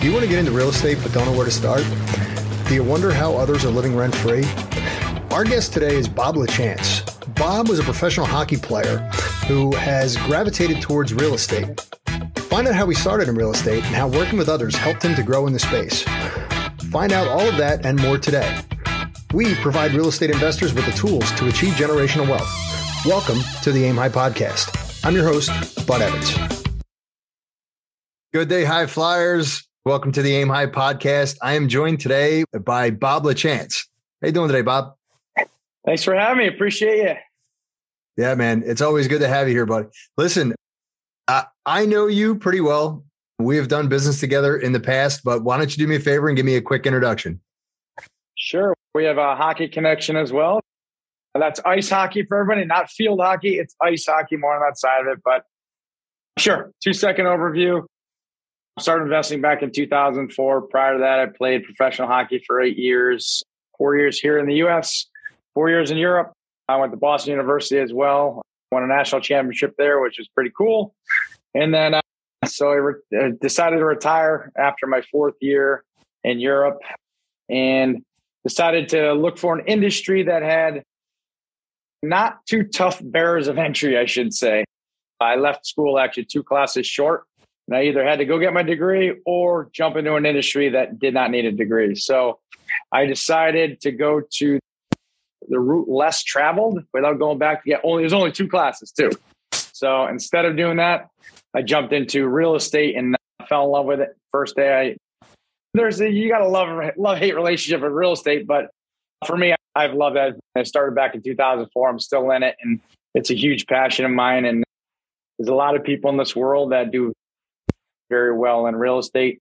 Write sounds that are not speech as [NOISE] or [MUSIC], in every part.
Do you want to get into real estate but don't know where to start? Do you wonder how others are living rent free? Our guest today is Bob LaChance. Bob was a professional hockey player who has gravitated towards real estate. Find out how he started in real estate and how working with others helped him to grow in the space. Find out all of that and more today. We provide real estate investors with the tools to achieve generational wealth. Welcome to the Aim High Podcast. I'm your host, Bud Evans. Good day, High Flyers. Welcome to the Aim High Podcast. I am joined today by Bob LaChance. How you doing today, Bob? Thanks for having me. Appreciate you. Yeah, man. It's always good to have you here, buddy. Listen, I, I know you pretty well. We have done business together in the past, but why don't you do me a favor and give me a quick introduction? Sure. We have a hockey connection as well. That's ice hockey for everybody, not field hockey. It's ice hockey more on that side of it. But sure, two second overview. Started investing back in 2004. Prior to that, I played professional hockey for eight years, four years here in the US, four years in Europe. I went to Boston University as well, won a national championship there, which was pretty cool. And then, uh, so I re- decided to retire after my fourth year in Europe and decided to look for an industry that had not too tough barriers of entry, I should say. I left school actually two classes short. And I either had to go get my degree or jump into an industry that did not need a degree. So I decided to go to the route less traveled without going back to get only, there's only two classes too. So instead of doing that, I jumped into real estate and fell in love with it. First day I, there's a, you got to love, love hate relationship with real estate. But for me, I've loved that. I started back in 2004. I'm still in it, and it's a huge passion of mine. And there's a lot of people in this world that do very well in real estate.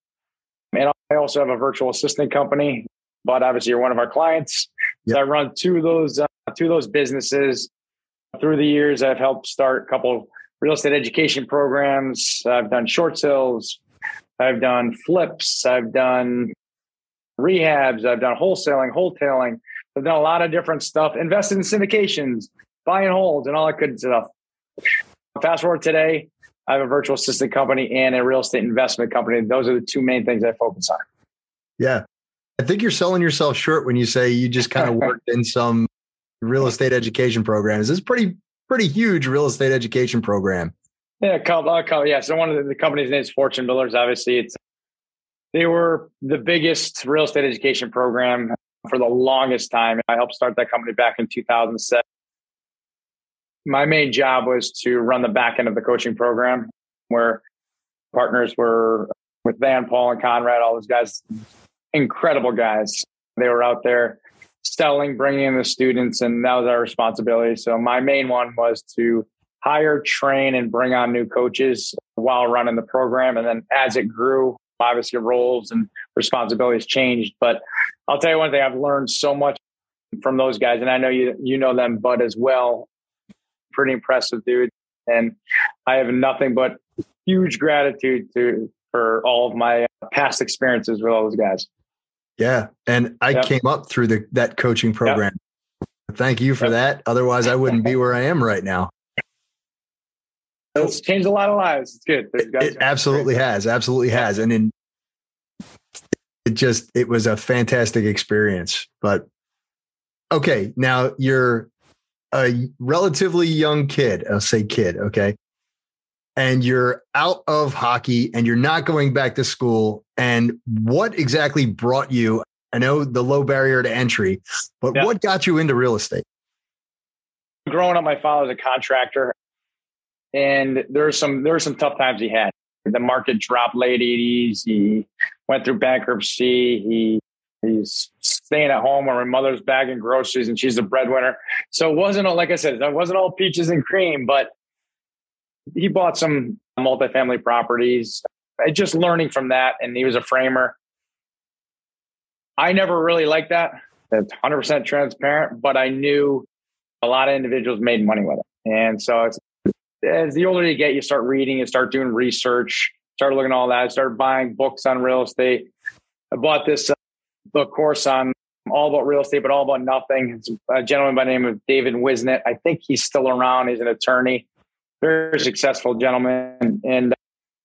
And I also have a virtual assistant company, but obviously you're one of our clients. Yep. So I run two of those uh, two of those businesses. Through the years, I've helped start a couple real estate education programs. I've done short sales. I've done flips. I've done rehabs. I've done wholesaling, wholetailing. I've done a lot of different stuff, invested in syndications, buying holds, and all that good stuff. Fast forward today, I have a virtual assistant company and a real estate investment company. Those are the two main things I focus on. Yeah. I think you're selling yourself short when you say you just kind of [LAUGHS] worked in some real estate education programs. This is pretty, pretty huge real estate education program. Yeah, call, call, yeah. So one of the, the company's name is Fortune Builders. Obviously, it's they were the biggest real estate education program for the longest time. I helped start that company back in 2007. My main job was to run the back end of the coaching program where partners were with Than, Paul, and Conrad, all those guys, incredible guys. They were out there selling, bringing in the students, and that was our responsibility. So my main one was to hire, train, and bring on new coaches while running the program. And then as it grew, obviously roles and responsibilities changed. But I'll tell you one thing: I've learned so much from those guys, and I know you you know them, Bud, as well. Pretty impressive, dude. And I have nothing but huge gratitude to for all of my uh, past experiences with all those guys. Yeah, and I yep. came up through the that coaching program. Yep. Thank you for yep. that. Otherwise, I wouldn't be where I am right now. It's changed a lot of lives. It's good. It absolutely has. Absolutely has. And in it just it was a fantastic experience. But okay, now you're a relatively young kid. I'll say kid, okay? And you're out of hockey and you're not going back to school. And what exactly brought you? I know the low barrier to entry, but yeah. what got you into real estate? Growing up, my father was a contractor and there there's some there were some tough times he had. The market dropped late 80s. He went through bankruptcy. He he's staying at home where my mother's bagging groceries and she's the breadwinner. So it wasn't all, like I said, it wasn't all peaches and cream, but he bought some multifamily properties. Just learning from that, and he was a framer. I never really liked that. It's 100% transparent, but I knew a lot of individuals made money with it. And so it's as the older you get, you start reading, you start doing research, start looking at all that. I started buying books on real estate. I bought this uh, book course on all about real estate, but all about nothing. It's a gentleman by the name of David Wisnett. I think he's still around. He's an attorney, very successful gentleman. And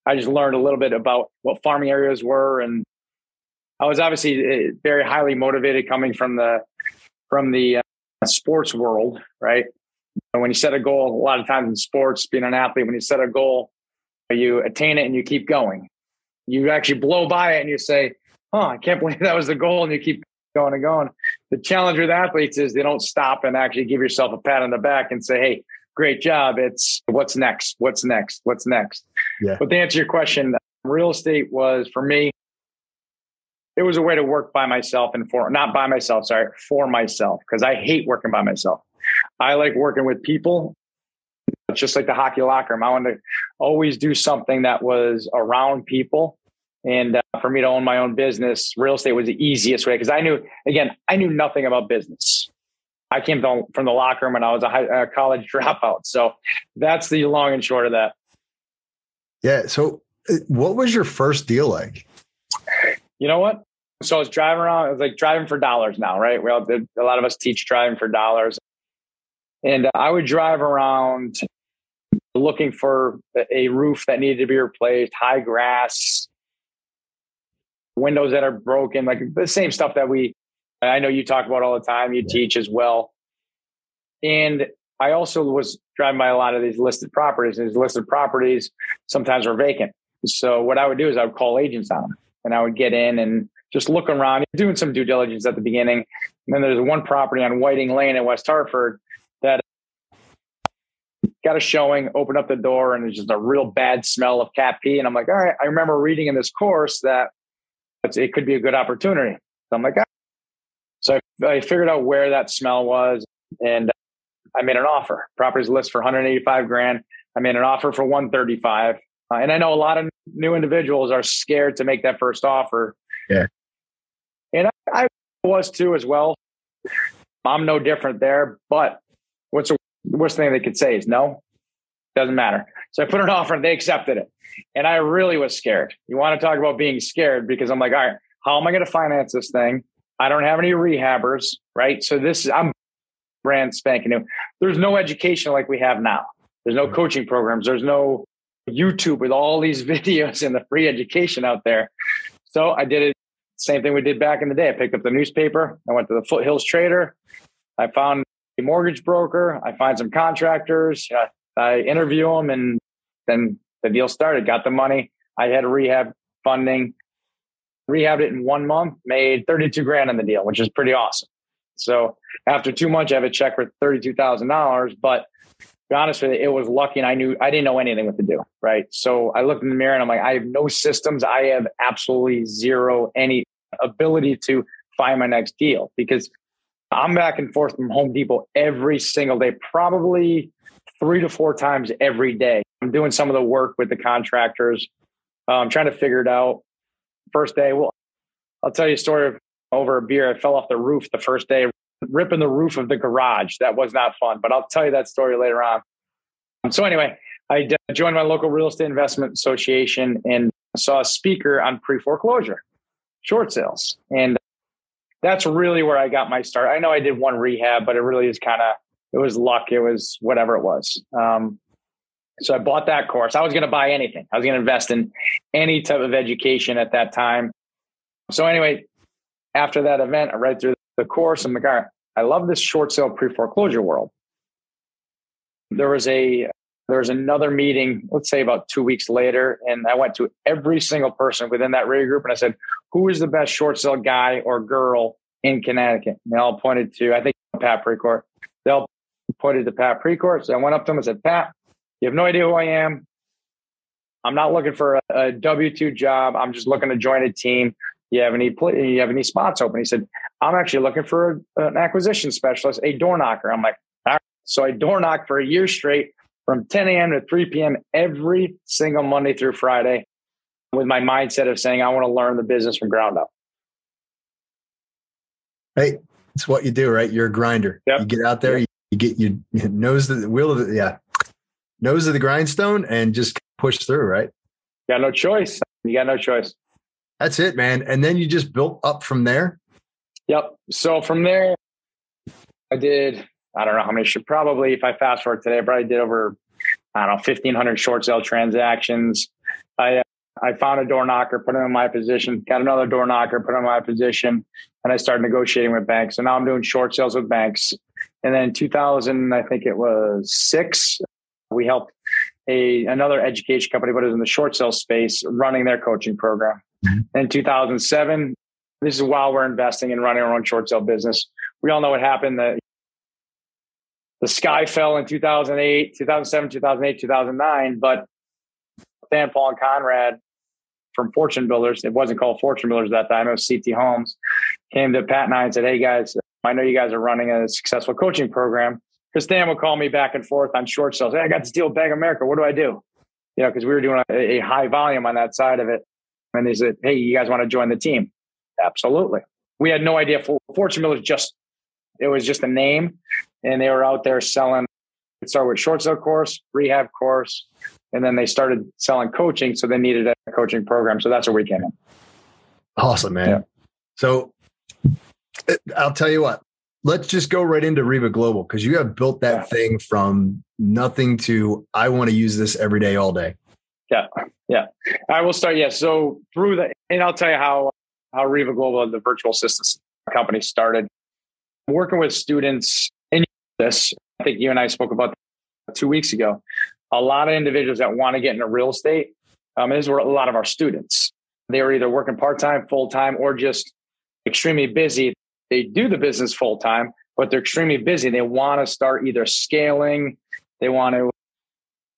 I just learned a little bit about what farming areas were, and I was obviously eh, very highly motivated coming from the from the uh, sports world, right? And when you set a goal, a lot of times in sports, being an athlete, when you set a goal, you attain it and you keep going. You actually blow by it and you say, "Oh, I can't believe [LAUGHS] that was the goal," and you keep going and going. The challenge with athletes is they don't stop and actually give yourself a pat on the back and say, "Hey, great job." It's what's next? What's next? What's next? Yeah. But to answer your question, real estate was for me. It was a way to work by myself and for not by myself, sorry, for myself because I hate working by myself. I like working with people. It's just like the hockey locker room. I wanted to always do something that was around people. And uh, for me to own my own business, real estate was the easiest way because I knew, again, I knew nothing about business. I came from the locker room when I was a, high, a college [LAUGHS] dropout. So that's the long and short of that. Yeah. So, uh, what was your first deal like? You know what? So I was driving around. I was like driving for dollars now, right? Well, a lot of us teach driving for dollars. And I would drive around looking for a roof that needed to be replaced, high grass, windows that are broken, like the same stuff that we, I know you talk about all the time, you yeah. teach as well. And I also was driving by a lot of these listed properties, and these listed properties sometimes were vacant. So what I would do is I would call agents on them and I would get in and just look around, doing some due diligence at the beginning. And then there's one property on Whiting Lane in West Hartford that got a showing, opened up the door, and there's just a real bad smell of cat pee. And I'm like, all right, I remember reading in this course that it could be a good opportunity. So I'm like, ah. so I, I figured out where that smell was, and I made an offer. Properties list for 185 grand. I made an offer for 135. Uh, and I know a lot of new individuals are scared to make that first offer. Yeah. And I, I was too as well. I'm no different there, but what's the worst thing they could say is no, doesn't matter. So I put an offer and they accepted it. And I really was scared. You want to talk about being scared because I'm like, all right, how am I going to finance this thing? I don't have any rehabbers, right? So this is, I'm brand spanking new. There's no education like we have now. There's no mm-hmm. coaching programs. There's no YouTube with all these [LAUGHS] videos and the free education out there. So I did it. Same thing we did back in the day. I picked up the newspaper. I went to the Foothills Trader. I found a mortgage broker. I find some contractors. I interview them, and then the deal started. Got the money. I had rehab funding. Rehabbed it in one month. Made thirty-two grand on the deal, which is pretty awesome. So after two months, I have a check for thirty-two thousand dollars. But be honest with you, it was lucky, and I knew I didn't know anything what to do. Right. So I looked in the mirror, and I'm like, I have no systems. I have absolutely zero any ability to find my next deal because I'm back and forth from Home Depot every single day, probably three to four times every day. I'm doing some of the work with the contractors. I'm trying to figure it out. First day, well, I'll tell you a story over a beer. I fell off the roof the first day, ripping the roof of the garage. That was not fun, but I'll tell you that story later on. Um, so anyway, I joined my local real estate investment association and saw a speaker on pre foreclosure short sales. And that's really where I got my start. I know I did one rehab, but it really is kind of it was luck. It was whatever it was. Um, so I bought that course. I was going to buy anything. I was going to invest in any type of education at that time. So anyway, after that event, I read through the course. I'm like, all right, I love this short sale pre foreclosure world. There was a there was another meeting, let's say about two weeks later, and I went to every single person within that radio group and I said, who is the best short sale guy or girl in Connecticut? And they all pointed to, I think, Pat Precourt. They all pointed to Pat Precourt. So I went up to him and said, Pat, you have no idea who I am. I'm not looking for a, a W two job. I'm just looking to join a team. You have any you have any spots open? He said, I'm actually looking for an acquisition specialist, a door knocker. I'm like, all right. So I door knocked for a year straight from 10 a.m. to 3 p.m. every single Monday through Friday with my mindset of saying, I want to learn the business from ground up. Hey, it's what you do, right? You're a grinder. Yep. You get out there, yep. You, get your [LAUGHS] nose the wheel of the, yeah, nose of the grindstone and just push through, right? You got no choice. You got no choice. That's it, man. And then you just built up from there. Yep. So from there, I did I don't know how many should probably, if I fast forward today, I probably did over, I don't know, 1500 short sale transactions. I I found a door knocker, put him in my position, got another door knocker, put him in my position, and I started negotiating with banks. So now I'm doing short sales with banks. And then 2000, I think it was six, we helped a another education company, but it was in the short sale space, running their coaching program. Mm-hmm. In 2007, this is while we're investing in running our own short sale business. We all know what happened. The, the sky fell in 2008, 2007, 2008, 2009. But Than, Paul, and Conrad from Fortune Builders, it wasn't called Fortune Builders at that time, it was CT Homes, came to Pat and I and said, Hey guys, I know you guys are running a successful coaching program. Because Than would call me back and forth on short sales. Hey, I got this deal with Bank America. What do I do? You know, because we were doing a, a high volume on that side of it. And they said, Hey, you guys want to join the team? Absolutely. We had no idea. Fortune Builders just, it was just a name. And they were out there selling, it started with short sale course, rehab course, and then they started selling coaching. So they needed a coaching program. So that's where we came in. Awesome, man. Yeah. So I'll tell you what, let's just go right into REVA Global because you have built that yeah. thing from nothing to I want to use this every day, all day. Yeah, yeah. I will start. Yeah. So through the, and I'll tell you how how REVA Global, the virtual assistance company, started. Working with students in this, I think you and I spoke about two weeks ago. A lot of individuals that want to get into real estate. Um, these were a lot of our students. They were either working part time, full time, or just extremely busy they do the business full time, but they're extremely busy. They want to start either scaling, they want to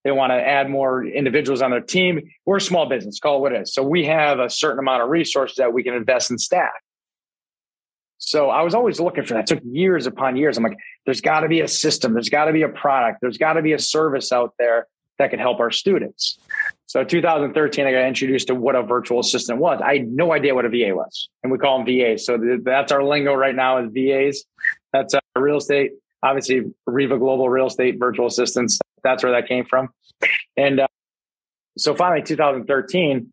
they want to add more individuals on their team. We're a small business, call it what it is. So we have a certain amount of resources that we can invest in staff. So I was always looking for that. It took years upon years. I'm like, there's got to be a system, there's got to be a product, there's got to be a service out there that could help our students. So 2013, I got introduced to what a virtual assistant was. I had no idea what a VA was, and we call them VAs. So that's our lingo right now is VAs. That's uh, real estate. Obviously, REVA Global Real Estate Virtual Assistants. That's where that came from. And uh, so finally, 2013,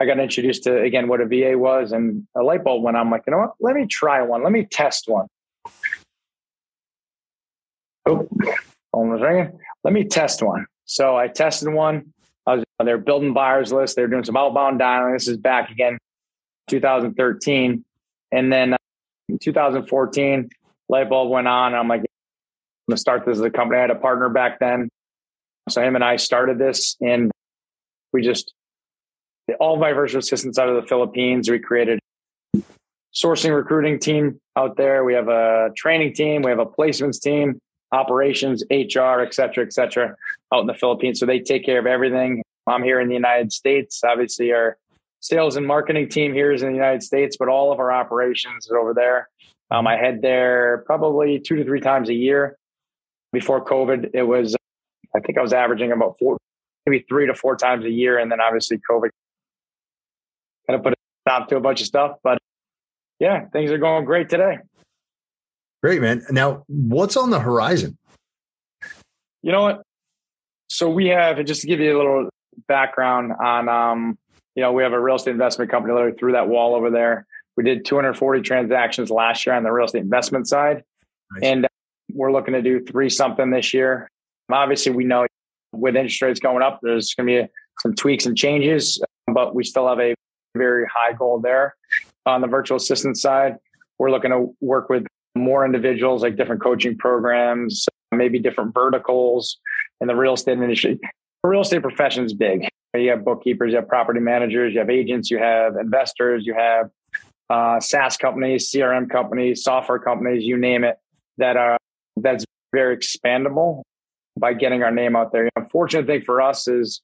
I got introduced to again what a VA was, and a light bulb went on. I'm like, you know what? Let me try one. Let me test one. Oh, phone was ringing. Let me test one. So I tested one I was, they're building buyers list. They're doing some outbound dialing. This is back again, 2013. And then uh, 2014, light bulb went on. I'm like, I'm to start this as a company. I had a partner back then. So him and I started this and we just, all my virtual assistants out of the Philippines, we created sourcing recruiting team out there. We have a training team. We have a placements team operations, HR, et cetera, et cetera, out in the Philippines. So they take care of everything. I'm here in the United States. Obviously, our sales and marketing team here is in the United States, but all of our operations is over there. Um, I head there probably two to three times a year. Before COVID, it was, I think I was averaging about four, maybe three to four times a year. And then obviously COVID kind of put a stop to a bunch of stuff. But yeah, things are going great today. Great, man. Now, what's on the horizon? You know what? So we have, just to give you a little background on, um, you know, we have a real estate investment company literally through that wall over there. We did 240 transactions last year on the real estate investment side. Nice. And we're looking to do three something this year. Obviously, we know with interest rates going up, there's going to be some tweaks and changes, but we still have a very high goal there. On the virtual assistant side, we're looking to work with more individuals, like different coaching programs, maybe different verticals in the real estate industry. The real estate profession is big. You have bookkeepers, you have property managers, you have agents, you have investors, you have uh, SaaS companies, CRM companies, software companies, you name it, that are that's very expandable by getting our name out there. The unfortunate thing for us is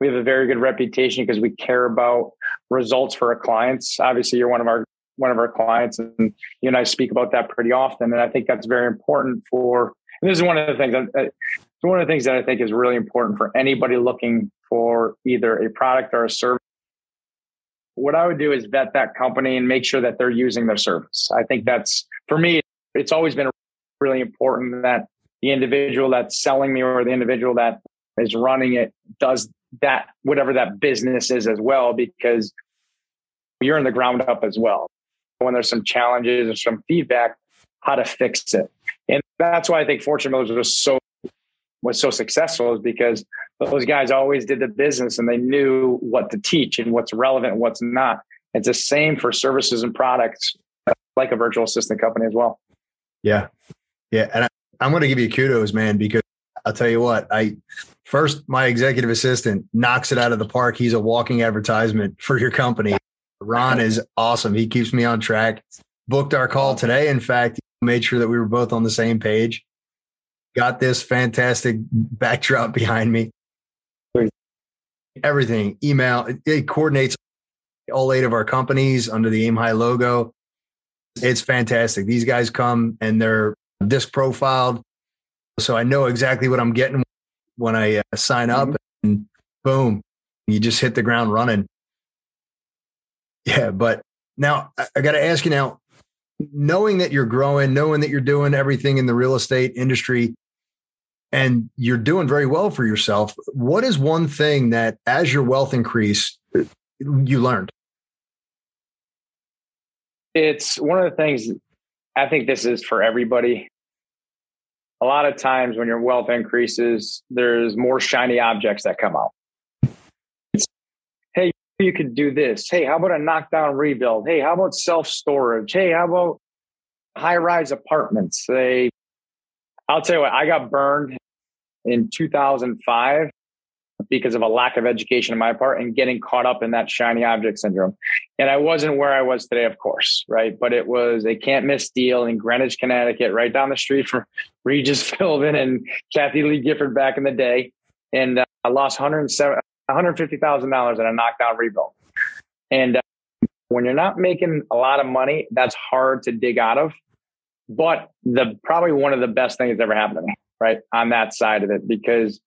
we have a very good reputation because we care about results for our clients. Obviously, you're one of our one of our clients, and you and I speak about that pretty often. And I think that's very important for. And this is one of the things that uh, one of the things that I think is really important for anybody looking for either a product or a service. What I would do is vet that company and make sure that they're using their service. I think that's for me. It's always been really important that the individual that's selling me or the individual that is running it does that whatever that business is as well because you're in the ground up as well when there's some challenges or some feedback, how to fix it. And that's why I think Fortune Builders was so was so successful is because those guys always did the business and they knew what to teach and what's relevant and what's not. It's the same for services and products, like a virtual assistant company as well. Yeah. Yeah. And I, I'm going to give you kudos, man, because I'll tell you what, I first, my executive assistant knocks it out of the park. He's a walking advertisement for your company. Ron is awesome. He keeps me on track. Booked our call today. In fact, made sure that we were both on the same page. Got this fantastic backdrop behind me. Everything, email, it coordinates all eight of our companies under the Aim High logo. It's fantastic. These guys come and they're DISC profiled. So I know exactly what I'm getting when I uh, sign up mm-hmm. and boom, you just hit the ground running. Yeah. But now I, got to ask you now, knowing that you're growing, knowing that you're doing everything in the real estate industry and you're doing very well for yourself, what is one thing that as your wealth increased, you learned? It's one of the things I think this is for everybody. A lot of times when your wealth increases, there's more shiny objects that come out. You could do this. Hey, how about a knockdown rebuild? Hey, how about self storage? Hey, how about high rise apartments? They, I'll tell you what, I got burned in 2005 because of a lack of education on my part and getting caught up in that shiny object syndrome. And I wasn't where I was today, of course, right? But it was a can't miss deal in Greenwich, Connecticut, right down the street from [LAUGHS] Regis Philbin and Kathie Lee Gifford back in the day. And uh, I lost $150,000 in a knockdown rebuild. And uh, when you're not making a lot of money, that's hard to dig out of. But the probably one of the best things that ever happened to me, right? On that side of it, because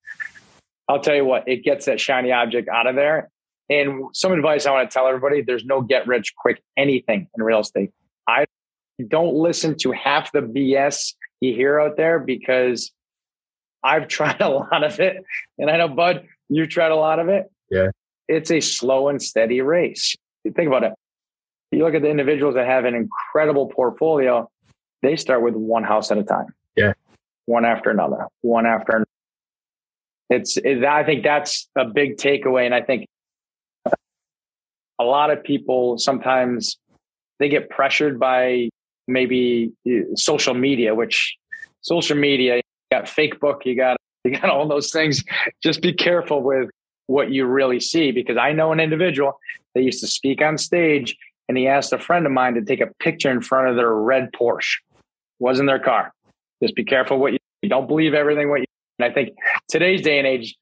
I'll tell you what, it gets that shiny object out of there. And some advice I want to tell everybody there's no get rich quick anything in real estate. I don't listen to half the BS you hear out there because I've [LAUGHS] tried a lot of it. And I know, Bud, you tried a lot of it. Yeah. It's a slow and steady race. Think about it. You look at the individuals that have an incredible portfolio, they start with one house at a time. Yeah. One after another, one after another it's it, I think that's a big takeaway, and I think a lot of people sometimes they get pressured by maybe uh, social media, which social media, you got fake book, you got you got all those things. Just be careful with what you really see, because I know an individual that used to speak on stage, and he asked a friend of mine to take a picture in front of their red Porsche. Wasn't their car. Just be careful what you, you don't believe everything what you and I think today's day and age,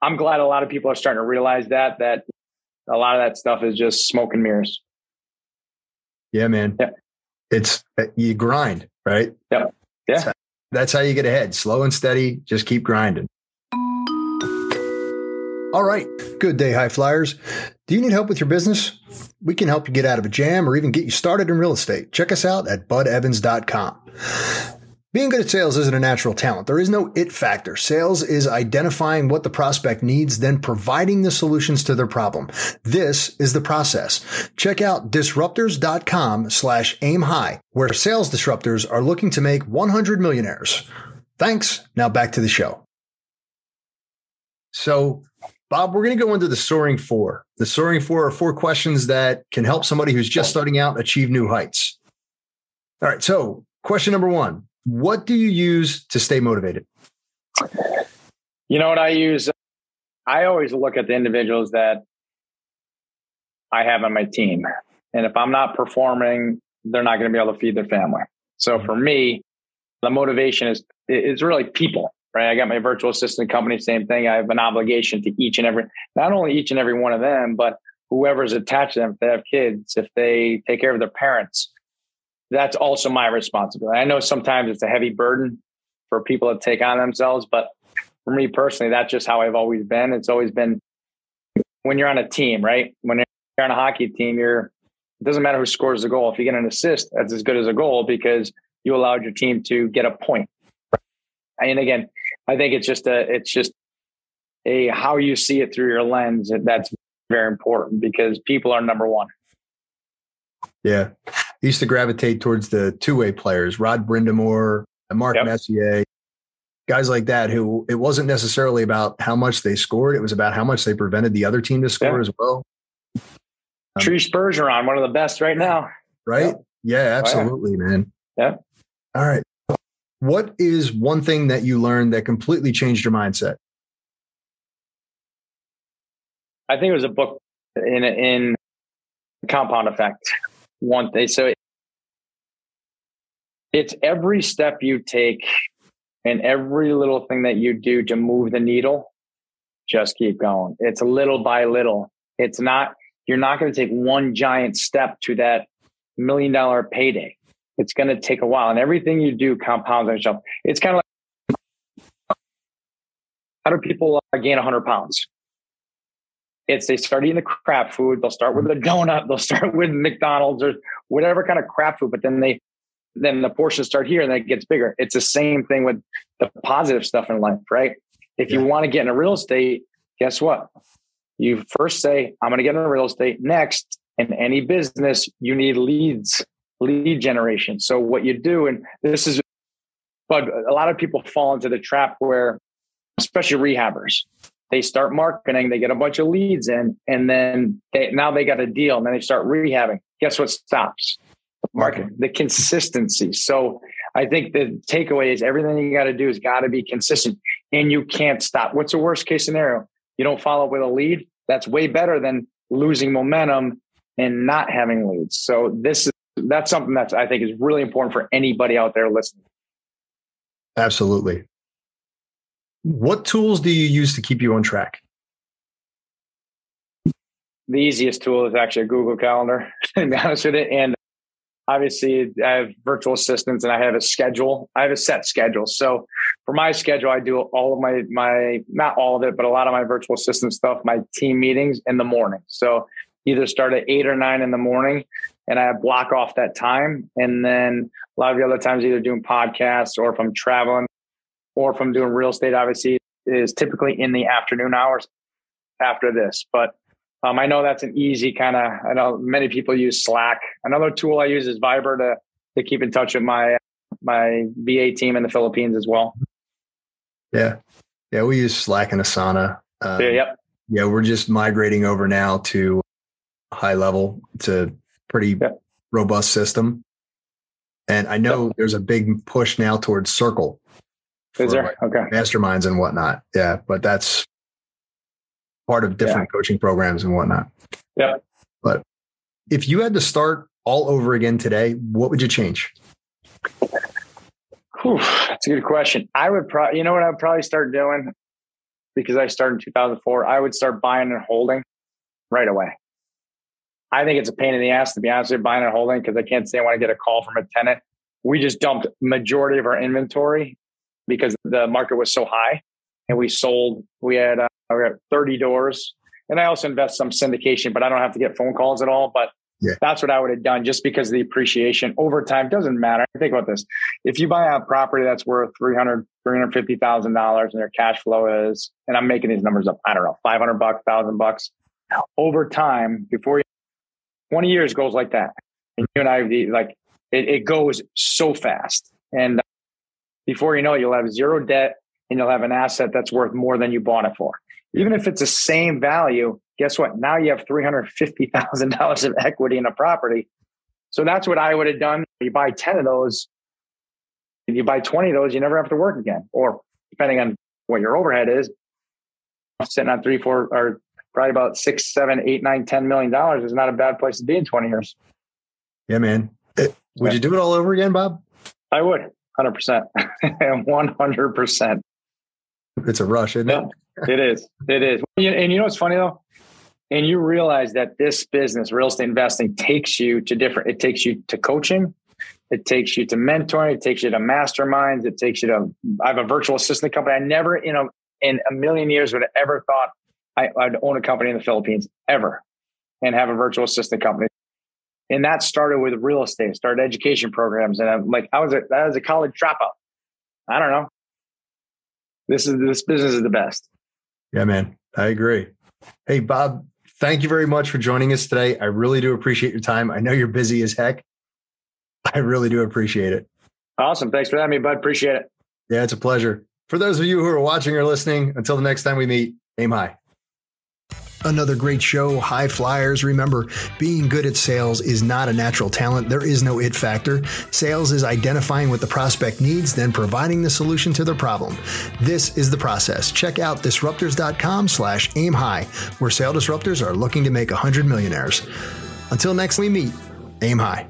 I'm glad a lot of people are starting to realize that that a lot of that stuff is just smoke and mirrors. Yeah, man. Yeah. It's uh, you grind, right? Yeah. That's how you get ahead. Slow and steady, just keep grinding. All right. Good day, high flyers. Do you need help with your business? We can help you get out of a jam or even get you started in real estate. Check us out at budevans.com. Being good at sales isn't a natural talent. There is no it factor. Sales is identifying what the prospect needs, then providing the solutions to their problem. This is the process. Check out disruptors.com slash aim high, where sales disruptors are looking to make 100 millionaires. Thanks. Now back to the show. So, Bob, we're going to go into the soaring four. The soaring four are four questions that can help somebody who's just starting out achieve new heights. All right. So, question number one what do you use to stay motivated? You know what I use? I always look at the individuals that I have on my team. And if I'm not performing, they're not going to be able to feed their family. So for me, the motivation is is really people, right? I got my virtual assistant company, same thing. I have an obligation to each and every, not only each and every one of them, but whoever's attached to them, if they have kids, if they take care of their parents, that's also my responsibility. I know sometimes it's a heavy burden for people to take on themselves, but for me personally, that's just how I've always been. It's always been when you're on a team, right? When you're on a hockey team, you're it doesn't matter who scores the goal. If you get an assist, that's as good as a goal because you allowed your team to get a point. And again, I think it's just a it's just a how you see it through your lens. That's very important because people are number one. Yeah. Used to gravitate towards the two way players, Rod Brind'Amour, Mark yep. Messier. guys like that who it wasn't necessarily about how much they scored, it was about how much they prevented the other team to score yeah. as well. Um, Tree Bergeron, one of the best right now. Right? Yeah, yeah absolutely, oh, yeah. man. Yeah. All right. What is one thing that you learned that completely changed your mindset? I think it was a book in in compound effect. One thing, so it's every step you take and every little thing that you do to move the needle. Just keep going. It's little by little. It's not. You're not going to take one giant step to that million dollar payday. It's going to take a while, and everything you do compounds on itself. It's kind of like how do people uh, gain 100 pounds? It's they start eating the crap food. They'll start with a donut. They'll start with McDonald's or whatever kind of crap food, but then they then the portions start here and then it gets bigger. It's the same thing with the positive stuff in life, right? If yeah. you want to get into real estate, guess what? You first say, I'm going to get into real estate. Next, in any business, you need leads, lead generation. So what you do, and this is, but a lot of people fall into the trap where, especially rehabbers, they start marketing, they get a bunch of leads in, and then they, now they got a deal, and then they start rehabbing. Guess what stops? Marketing, the consistency. So I think the takeaway is everything you got to do has got to be consistent, and you can't stop. What's the worst case scenario? You don't follow up with a lead. That's way better than losing momentum and not having leads. So this is that's something that's I think is really important for anybody out there listening. Absolutely. What tools do you use to keep you on track? The easiest tool is actually a Google Calendar, [LAUGHS] to be honest with it. And obviously, I have virtual assistants and I have a schedule. I have a set schedule. So for my schedule, I do all of my my not all of it, but a lot of my virtual assistant stuff, my team meetings in the morning. So either start at eight or nine in the morning and I block off that time. And then a lot of the other times, either doing podcasts or if I'm traveling, or if I'm doing real estate, obviously is typically in the afternoon hours after this. But um, I know that's an easy kind of. I know many people use Slack. Another tool I use is Viber to to keep in touch with my my VA team in the Philippines as well. Yeah, yeah, we use Slack and Asana. Um, yeah, yep. Yeah, we're just migrating over now to high level. It's a pretty yep. robust system, and I know yep. there's a big push now towards Circle is there? Like okay. Masterminds and whatnot. Yeah. But that's part of different yeah. coaching programs and whatnot. Yeah. But if you had to start all over again today, what would you change? Whew, that's a good question. I would probably, you know what I'd probably start doing because I started in 2004. I would start buying and holding right away. I think it's a pain in the ass to be honest with you, buying and holding because I can't say I want to get a call from a tenant. We just dumped majority of our inventory because the market was so high and we sold we had, uh, we had 30 doors. And i also invest some syndication but i don't have to get phone calls at all. But yeah. that's what i would have done just because the appreciation. Over time doesn't matter. Think about this. If you buy a property that's worth 300 $350000 and their cash flow is and i'm making these numbers up i don't know 500 bucks 1000 bucks. Over time before you 20 years goes like that. And you and i like it, it goes so fast. And before you know it, you'll have zero debt and you'll have an asset that's worth more than you bought it for. Even if it's the same value, guess what? Now you have $350,000 of equity in a property. So that's what I would have done. You buy 10 of those, if you buy 20 of those, you never have to work again. Or depending on what your overhead is, sitting on three, four, or probably about six, seven, eight, nine, ten million dollars is not a bad place to be in 20 years. Yeah, man. Eh, would you do it all over again, Bob? I would. Hundred percent, [LAUGHS] one hundred percent. It's a rush, isn't it? it is. It is. And you know what's funny though? And you realize that this business, real estate investing, takes you to different. It takes you to coaching. It takes you to mentoring. It takes you to masterminds. It takes you to. I have a virtual assistant company. I never, in a in a million years, would have ever thought I, I'd own a company in the Philippines ever, and have a virtual assistant company and that started with real estate, started education programs, and I'm like, I was a I was a college dropout. I don't know. This is this business is the best. Yeah, man, I agree. Hey, Bob, thank you very much for joining us today. I really do appreciate your time. I know you're busy as heck. I really do appreciate it. Awesome. Thanks for having me, bud. Appreciate it. Yeah, it's a pleasure. For those of you who are watching or listening, until the next time we meet, aim high. Another great show, High Flyers. Remember, being good at sales is not a natural talent. There is no it factor. Sales is identifying what the prospect needs, then providing the solution to their problem. This is the process. Check out disruptors.com slash aim high, where sale disruptors are looking to make 100 millionaires. Until next we meet, aim high.